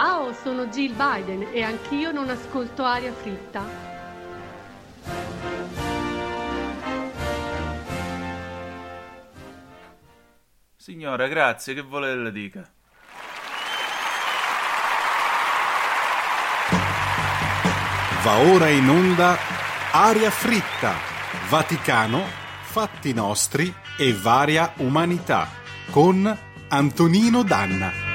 Ciao, sono Jill Biden e anch'io non ascolto aria fritta. Signora, grazie, che vuole le dica? Va ora in onda Aria fritta, Vaticano, fatti nostri e varia umanità con Antonino Danna.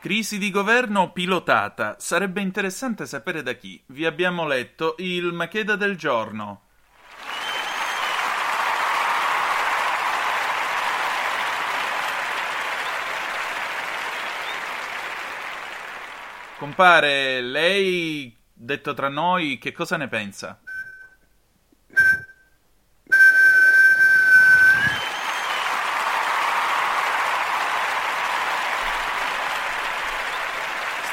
Crisi di governo pilotata. Sarebbe interessante sapere da chi. Vi abbiamo letto il Macheda del giorno. Compare, lei, detto tra noi, che cosa ne pensa?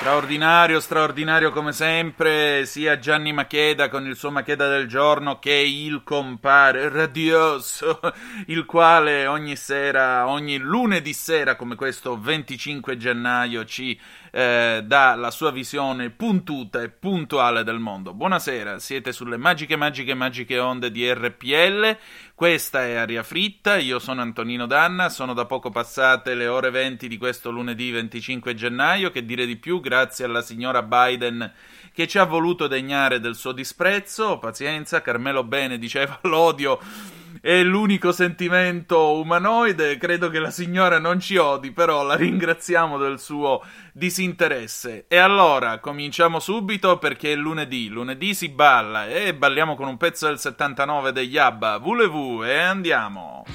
Straordinario, straordinario come sempre, sia Gianni Macheda con il suo Macheda del giorno che il compare radioso, il quale ogni sera, ogni lunedì sera come questo 25 gennaio ci eh, dà la sua visione puntuta e puntuale del mondo. Buonasera, siete sulle magiche, magiche, magiche onde di RPL. Questa è Aria Fritta, io sono Antonino Danna, sono da poco passate le ore 20 di questo lunedì 25 gennaio, che dire di più grazie alla signora Biden che ci ha voluto degnare del suo disprezzo. Pazienza, Carmelo Bene diceva l'odio è l'unico sentimento umanoide. Credo che la signora non ci odi, però la ringraziamo del suo disinteresse. E allora cominciamo subito perché è lunedì. Lunedì si balla e balliamo con un pezzo del 79 degli Abba. Voulez-vous? E andiamo.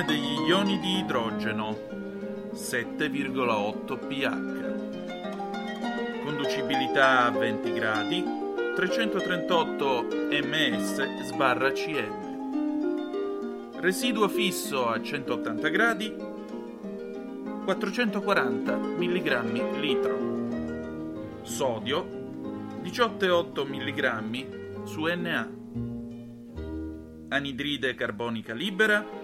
Concentrazione degli ioni di idrogeno 7,8 pH. Conducibilità a 20 gradi 338 ms sbarra cm. Residuo fisso a 180 gradi 440 mg litro. Sodio 18,8 mg su Na. Anidride carbonica libera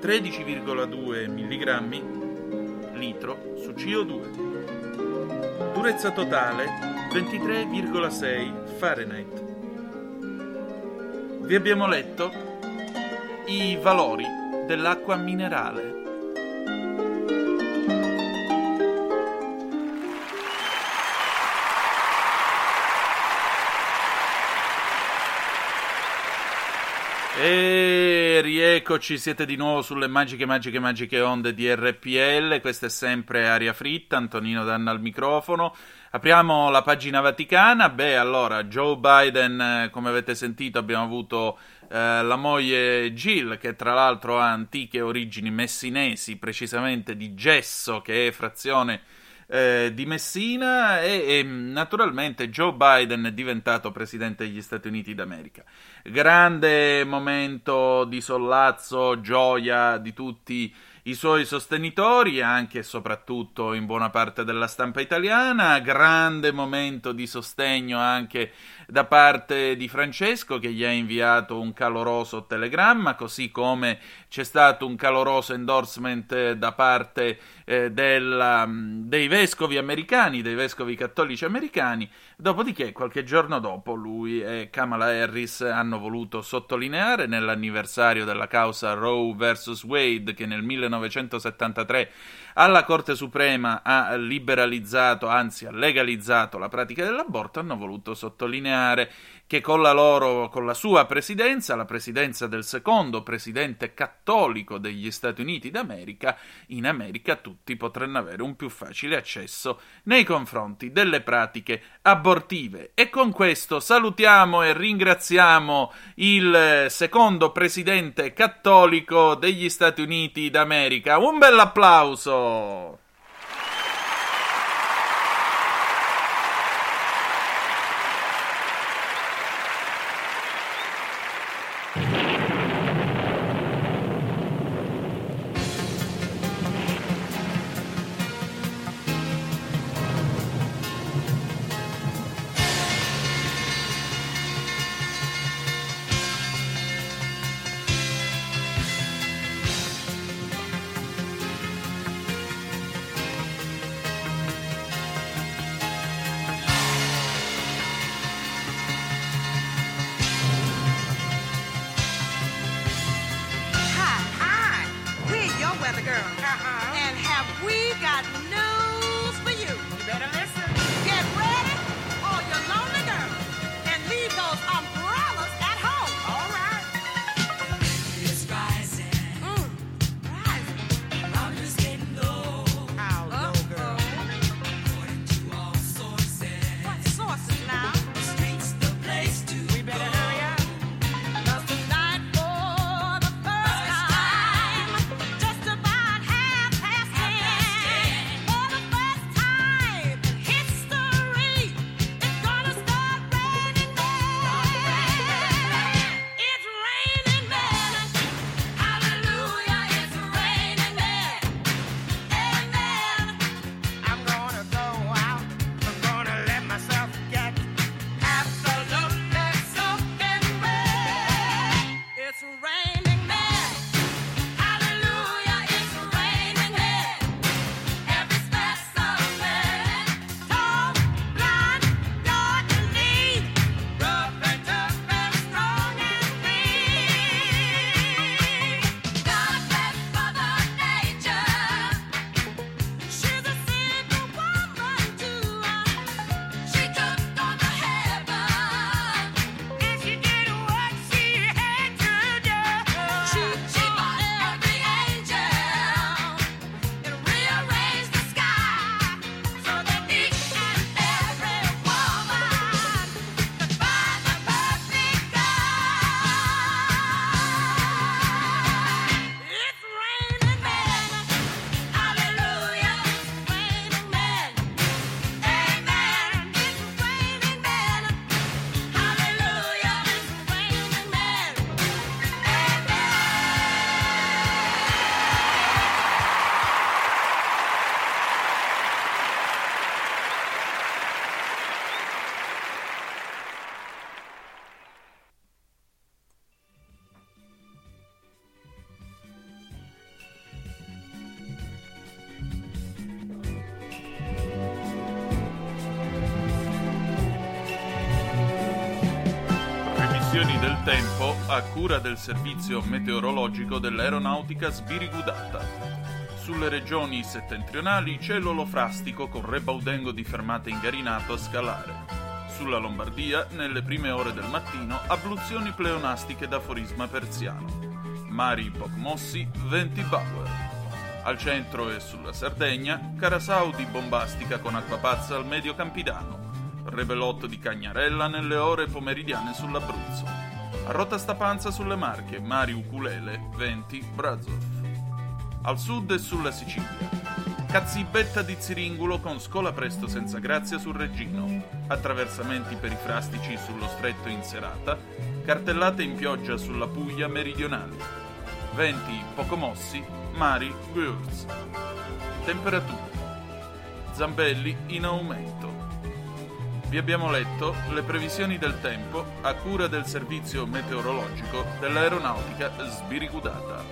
13,2 mg litro su CO2. Durezza totale 23,6 Fahrenheit. Vi abbiamo letto i valori dell'acqua minerale. E rieccoci, siete di nuovo sulle magiche, magiche, magiche onde di RPL. Questa è sempre aria fritta. Antonino Danna al microfono. Apriamo la pagina vaticana. Beh, allora, Joe Biden, eh, come avete sentito, abbiamo avuto eh, la moglie Jill, che tra l'altro ha antiche origini messinesi, precisamente di Gesso, che è frazione eh, di Messina e, e, naturalmente Joe Biden è diventato presidente degli Stati Uniti d'America. Grande momento di sollazzo, gioia di tutti i suoi sostenitori, anche e soprattutto in buona parte della stampa italiana, grande momento di sostegno anche da parte di Francesco che gli ha inviato un caloroso telegramma, così come c'è stato un caloroso endorsement da parte eh, della, dei vescovi americani, dei vescovi cattolici americani, dopodiché qualche giorno dopo lui e Kamala Harris hanno voluto sottolineare nell'anniversario della causa Roe vs. Wade che nel 1973 alla Corte Suprema ha liberalizzato, anzi ha legalizzato la pratica dell'aborto, hanno voluto sottolineare che con la loro, con la sua presidenza, la presidenza del secondo presidente cattolico degli Stati Uniti d'America, in America tutti potranno avere un più facile accesso nei confronti delle pratiche abortive. E con questo salutiamo e ringraziamo il secondo presidente cattolico degli Stati Uniti d'America. Un bel applauso! Previsioni cura del servizio meteorologico dell'aeronautica sbirigudata. Sulle regioni settentrionali cielo olofrastico con rebaudengo di fermate ingarinato a scalare. Sulla Lombardia, nelle prime ore del mattino, abluzioni pleonastiche d'aforisma persiano. Mari poco mossi, venti Bauer. Al centro e sulla Sardegna, Carasau di bombastica con acquapazza al medio Campidano. Rebelotto di Cagnarella nelle ore pomeridiane sull'Abruzzo. Rota Stapanza sulle Marche, Mari Uculele, venti Brazov. Al sud e sulla Sicilia. Cazzibetta di Ziringulo con scola presto senza grazia sul Reggino. Attraversamenti perifrastici sullo stretto in serata. Cartellate in pioggia sulla Puglia meridionale. Venti poco mossi, mari Gürz. Temperature. Zambelli in aumento. Vi abbiamo letto le previsioni del tempo a cura del servizio meteorologico dell'aeronautica sbirigudata.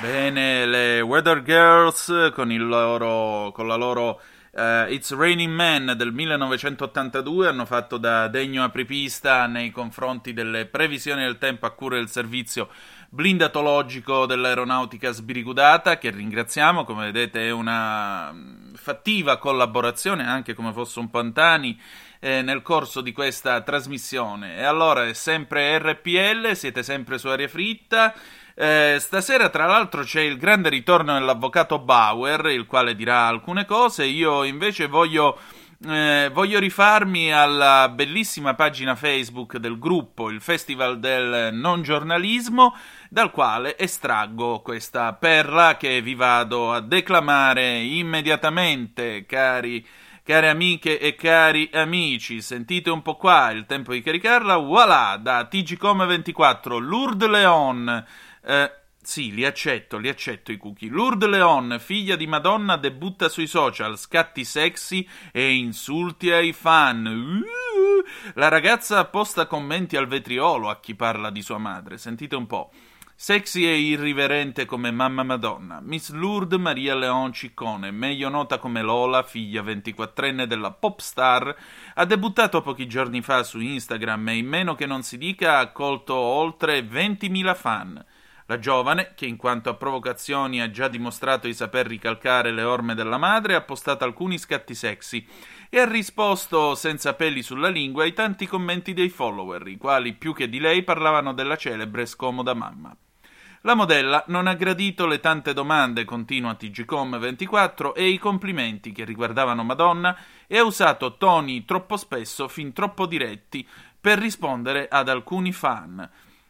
Bene, le Weather Girls con, loro, con la loro eh, It's Raining Man del 1982 hanno fatto da degno apripista nei confronti delle previsioni del tempo a cura del servizio blindatologico dell'aeronautica sbirigudata, che ringraziamo, come vedete è una mm, fattiva collaborazione, anche come fosse un Pantani, eh, nel corso di questa trasmissione. E allora è sempre RPL, siete sempre su aria fritta. Eh, stasera, tra l'altro, c'è il grande ritorno dell'avvocato Bauer, il quale dirà alcune cose. Io invece voglio. eh, voglio rifarmi alla bellissima pagina Facebook del gruppo, il Festival del Non Giornalismo, dal quale estraggo questa perla che vi vado a declamare immediatamente, cari, care amiche e cari amici. Sentite un po' qua il tempo di caricarla. Voilà, da TGCom24, Lourdes Leon. Eh, sì, li accetto, li accetto i cookie. Lourdes Leon, figlia di Madonna, debutta sui social, scatti sexy e insulti ai fan. Uh, la ragazza posta commenti al vetriolo a chi parla di sua madre. Sentite un po'. Sexy e irriverente come mamma Madonna, Miss Lourdes Maria Leon Ciccone, meglio nota come Lola, figlia 24enne della pop star, ha debuttato pochi giorni fa su Instagram e in meno che non si dica ha accolto oltre 20.000 fan. La giovane, che in quanto a provocazioni ha già dimostrato di saper ricalcare le orme della madre, ha postato alcuni scatti sexy e ha risposto senza peli sulla lingua ai tanti commenti dei follower, i quali più che di lei parlavano della celebre scomoda mamma. La modella non ha gradito le tante domande, continua TGCom24, e i complimenti che riguardavano Madonna e ha usato toni troppo spesso, fin troppo diretti, per rispondere ad alcuni fan.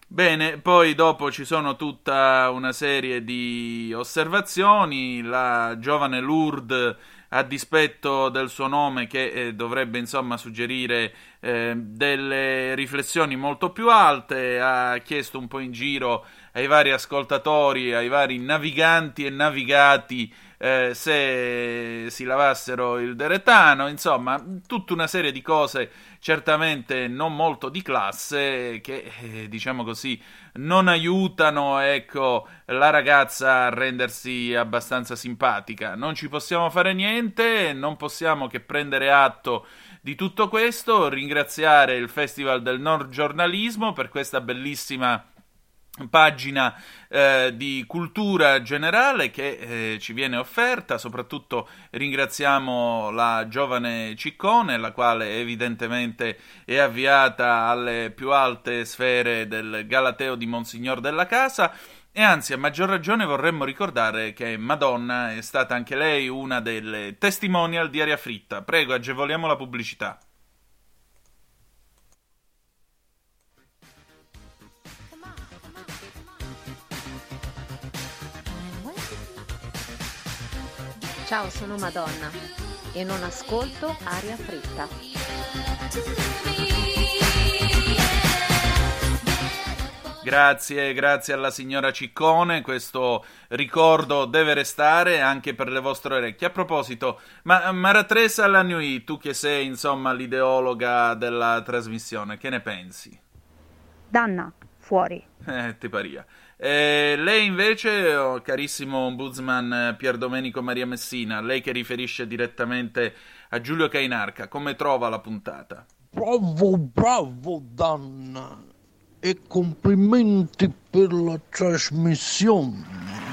Bene, poi dopo ci sono tutta una serie di osservazioni. La giovane Lourdes, a dispetto del suo nome, che eh, dovrebbe insomma suggerire eh, delle riflessioni molto più alte, ha chiesto un po' in giro ai vari ascoltatori, ai vari naviganti e navigati eh, se si lavassero il deretano, insomma, tutta una serie di cose certamente non molto di classe che, eh, diciamo così, non aiutano, ecco, la ragazza a rendersi abbastanza simpatica. Non ci possiamo fare niente, non possiamo che prendere atto di tutto questo, ringraziare il Festival del Nord Giornalismo per questa bellissima pagina eh, di cultura generale che eh, ci viene offerta, soprattutto ringraziamo la giovane Ciccone, la quale evidentemente è avviata alle più alte sfere del Galateo di Monsignor della Casa. E anzi, a maggior ragione vorremmo ricordare che Madonna è stata anche lei una delle testimonial di Aria Fritta. Prego, agevoliamo la pubblicità. Ciao, sono Madonna e non ascolto aria fritta. Grazie, grazie alla signora Ciccone, questo ricordo deve restare anche per le vostre orecchie. A proposito, ma Maratresa Lanui, tu che sei insomma l'ideologa della trasmissione, che ne pensi? Danna, Fuori. Eh, ti paria. Eh, lei invece, oh, carissimo ombudsman eh, Pier Domenico Maria Messina, lei che riferisce direttamente a Giulio Cainarca, come trova la puntata? Bravo, bravo Danna e complimenti per la trasmissione.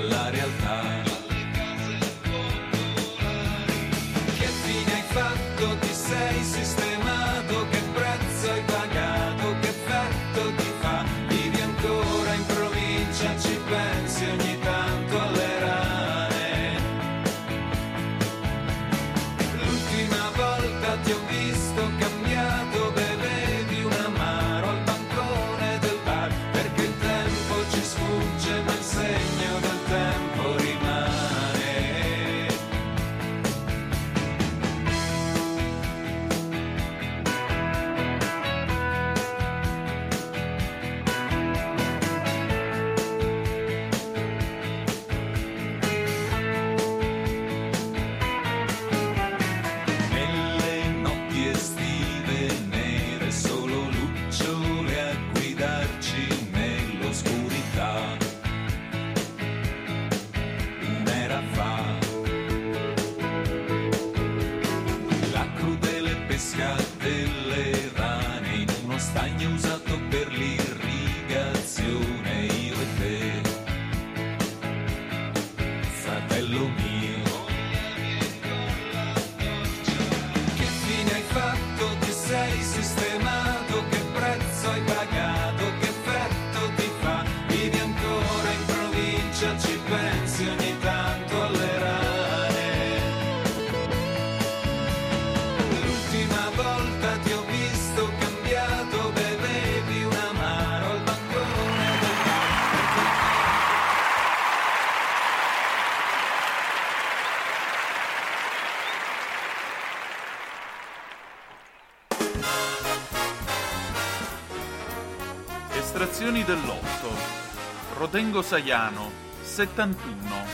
Dalla realtà. Rodengo Saiano 71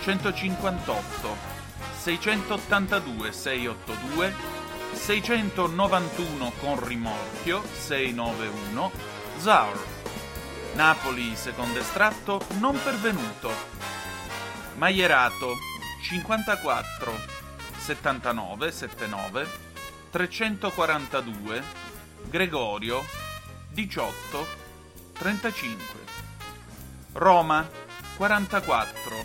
158 682 682 691 con rimorchio 691 Zaur. Napoli secondo estratto non pervenuto. Maierato 54 79 79 342 Gregorio 18 35 Roma 44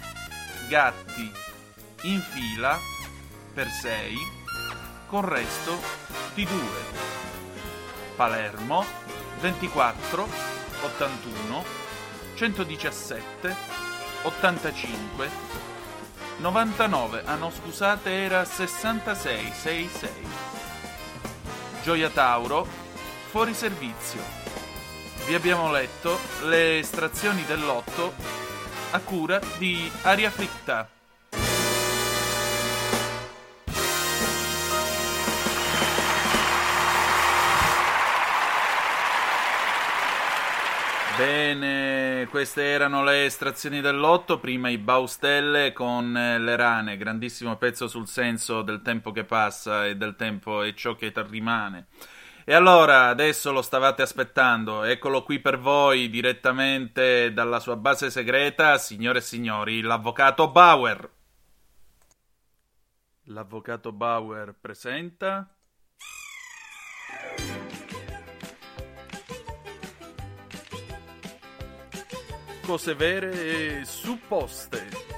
Gatti in fila per 6 con resto di 2 Palermo 24 81 117 85 99 ah no scusate era 66 66 Gioia Tauro fuori servizio vi abbiamo letto le estrazioni del lotto a cura di Aria Fritta. Bene, queste erano le estrazioni del lotto, prima i Baustelle con eh, le rane, grandissimo pezzo sul senso del tempo che passa e del tempo e ciò che rimane. E allora, adesso lo stavate aspettando, eccolo qui per voi direttamente dalla sua base segreta, signore e signori, l'avvocato Bauer. L'avvocato Bauer presenta... Cose vere e supposte.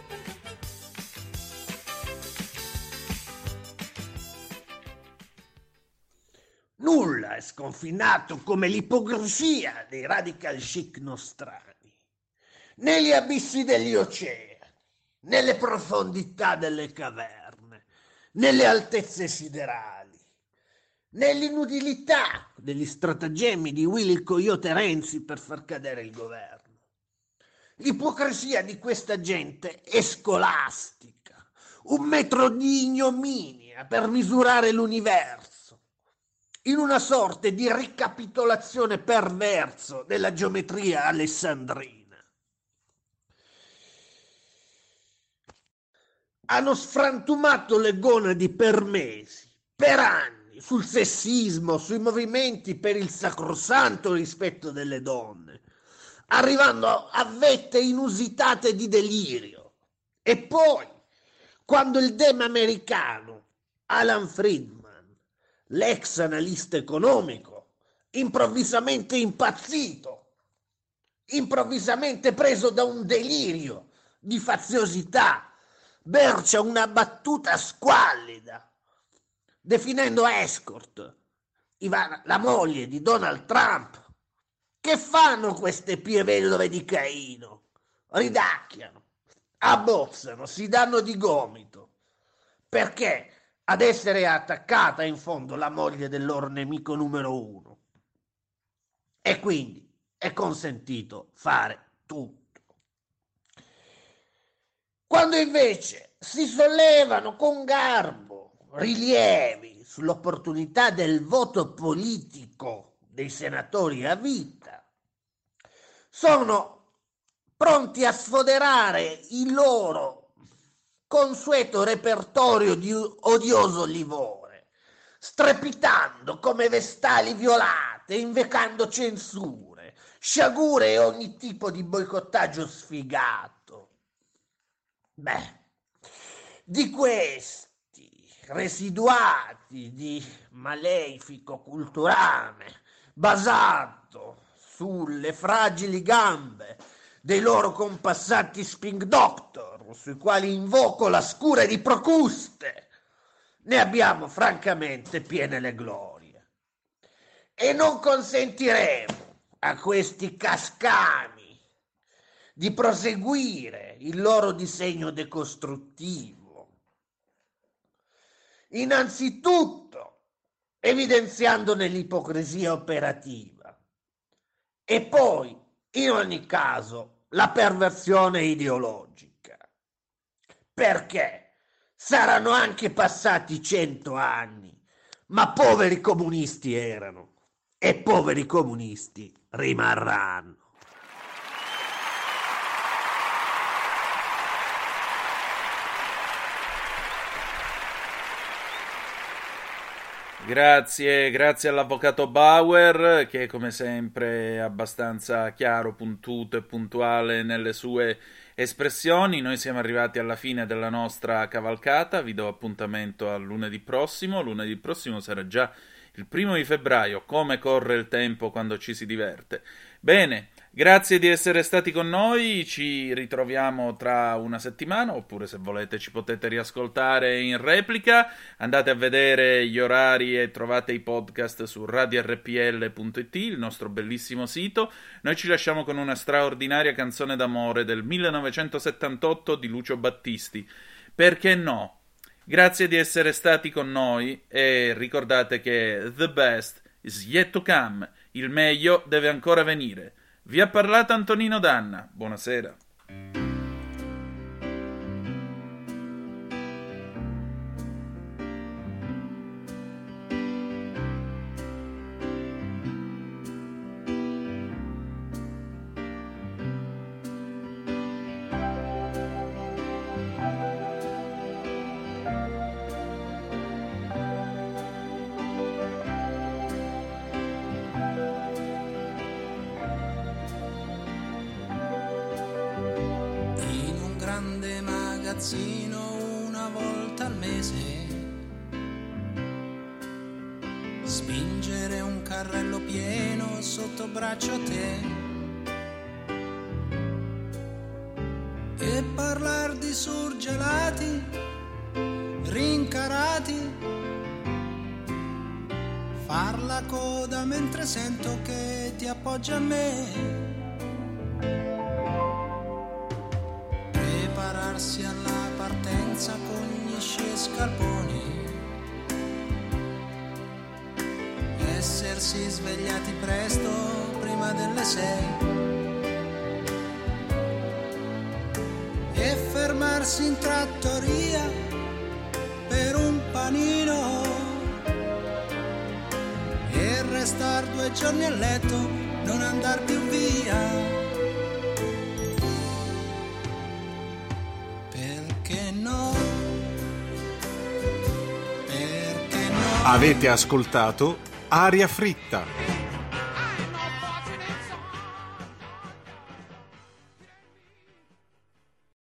Nulla è sconfinato come l'ipocrisia dei radical chic nostrani. Negli abissi degli oceani, nelle profondità delle caverne, nelle altezze siderali, nell'inutilità degli stratagemmi di Willy il Coyote Renzi per far cadere il governo. L'ipocrisia di questa gente è scolastica, un metro di ignominia per misurare l'universo, in una sorta di ricapitolazione perverso della geometria alessandrina. Hanno sfrantumato le gonadi per mesi, per anni, sul sessismo, sui movimenti per il sacrosanto rispetto delle donne, arrivando a vette inusitate di delirio. E poi, quando il dem americano Alan Friedman, l'ex analista economico, improvvisamente impazzito, improvvisamente preso da un delirio di faziosità, bercia una battuta squallida, definendo escort Ivana- la moglie di Donald Trump. Che fanno queste pie vedove di Caino? Ridacchiano, abbozzano, si danno di gomito. Perché ad essere attaccata in fondo la moglie del loro nemico numero uno. E quindi è consentito fare tutto. Quando invece si sollevano con garbo rilievi sull'opportunità del voto politico dei senatori a vita, sono pronti a sfoderare il loro consueto repertorio di odioso livore, strepitando come vestali violate, invecando censure, sciagure e ogni tipo di boicottaggio sfigato. Beh, di questi residuati di malefico culturame basato sulle fragili gambe dei loro compassati Spink Doctor, sui quali invoco la scura di Procuste, ne abbiamo francamente piene le glorie. E non consentiremo a questi cascami di proseguire il loro disegno decostruttivo. Innanzitutto evidenziandone l'ipocrisia operativa e poi, in ogni caso, la perversione ideologica. Perché? Saranno anche passati cento anni, ma poveri comunisti erano. E poveri comunisti rimarranno. Grazie, grazie all'avvocato Bauer che come sempre è abbastanza chiaro, puntuto e puntuale nelle sue espressioni. Noi siamo arrivati alla fine della nostra cavalcata, vi do appuntamento a lunedì prossimo. Lunedì prossimo sarà già il primo di febbraio, come corre il tempo quando ci si diverte. Bene, grazie di essere stati con noi, ci ritroviamo tra una settimana, oppure se volete ci potete riascoltare in replica, andate a vedere gli orari e trovate i podcast su radiorpl.it, il nostro bellissimo sito. Noi ci lasciamo con una straordinaria canzone d'amore del 1978 di Lucio Battisti. Perché no? Grazie di essere stati con noi e ricordate che the best is yet to come, il meglio deve ancora venire. Vi ha parlato Antonino Danna, buonasera. Magazzino una volta al mese. Spingere un carrello pieno sotto braccio a te. E parlar di surgelati, rincarati. Far la coda mentre sento che ti appoggia a me. Essersi svegliati presto prima delle sei e fermarsi in trattoria per un panino e restar due giorni a letto, non andar più via. Perché no? Perché no? Avete ascoltato Aria Fritta.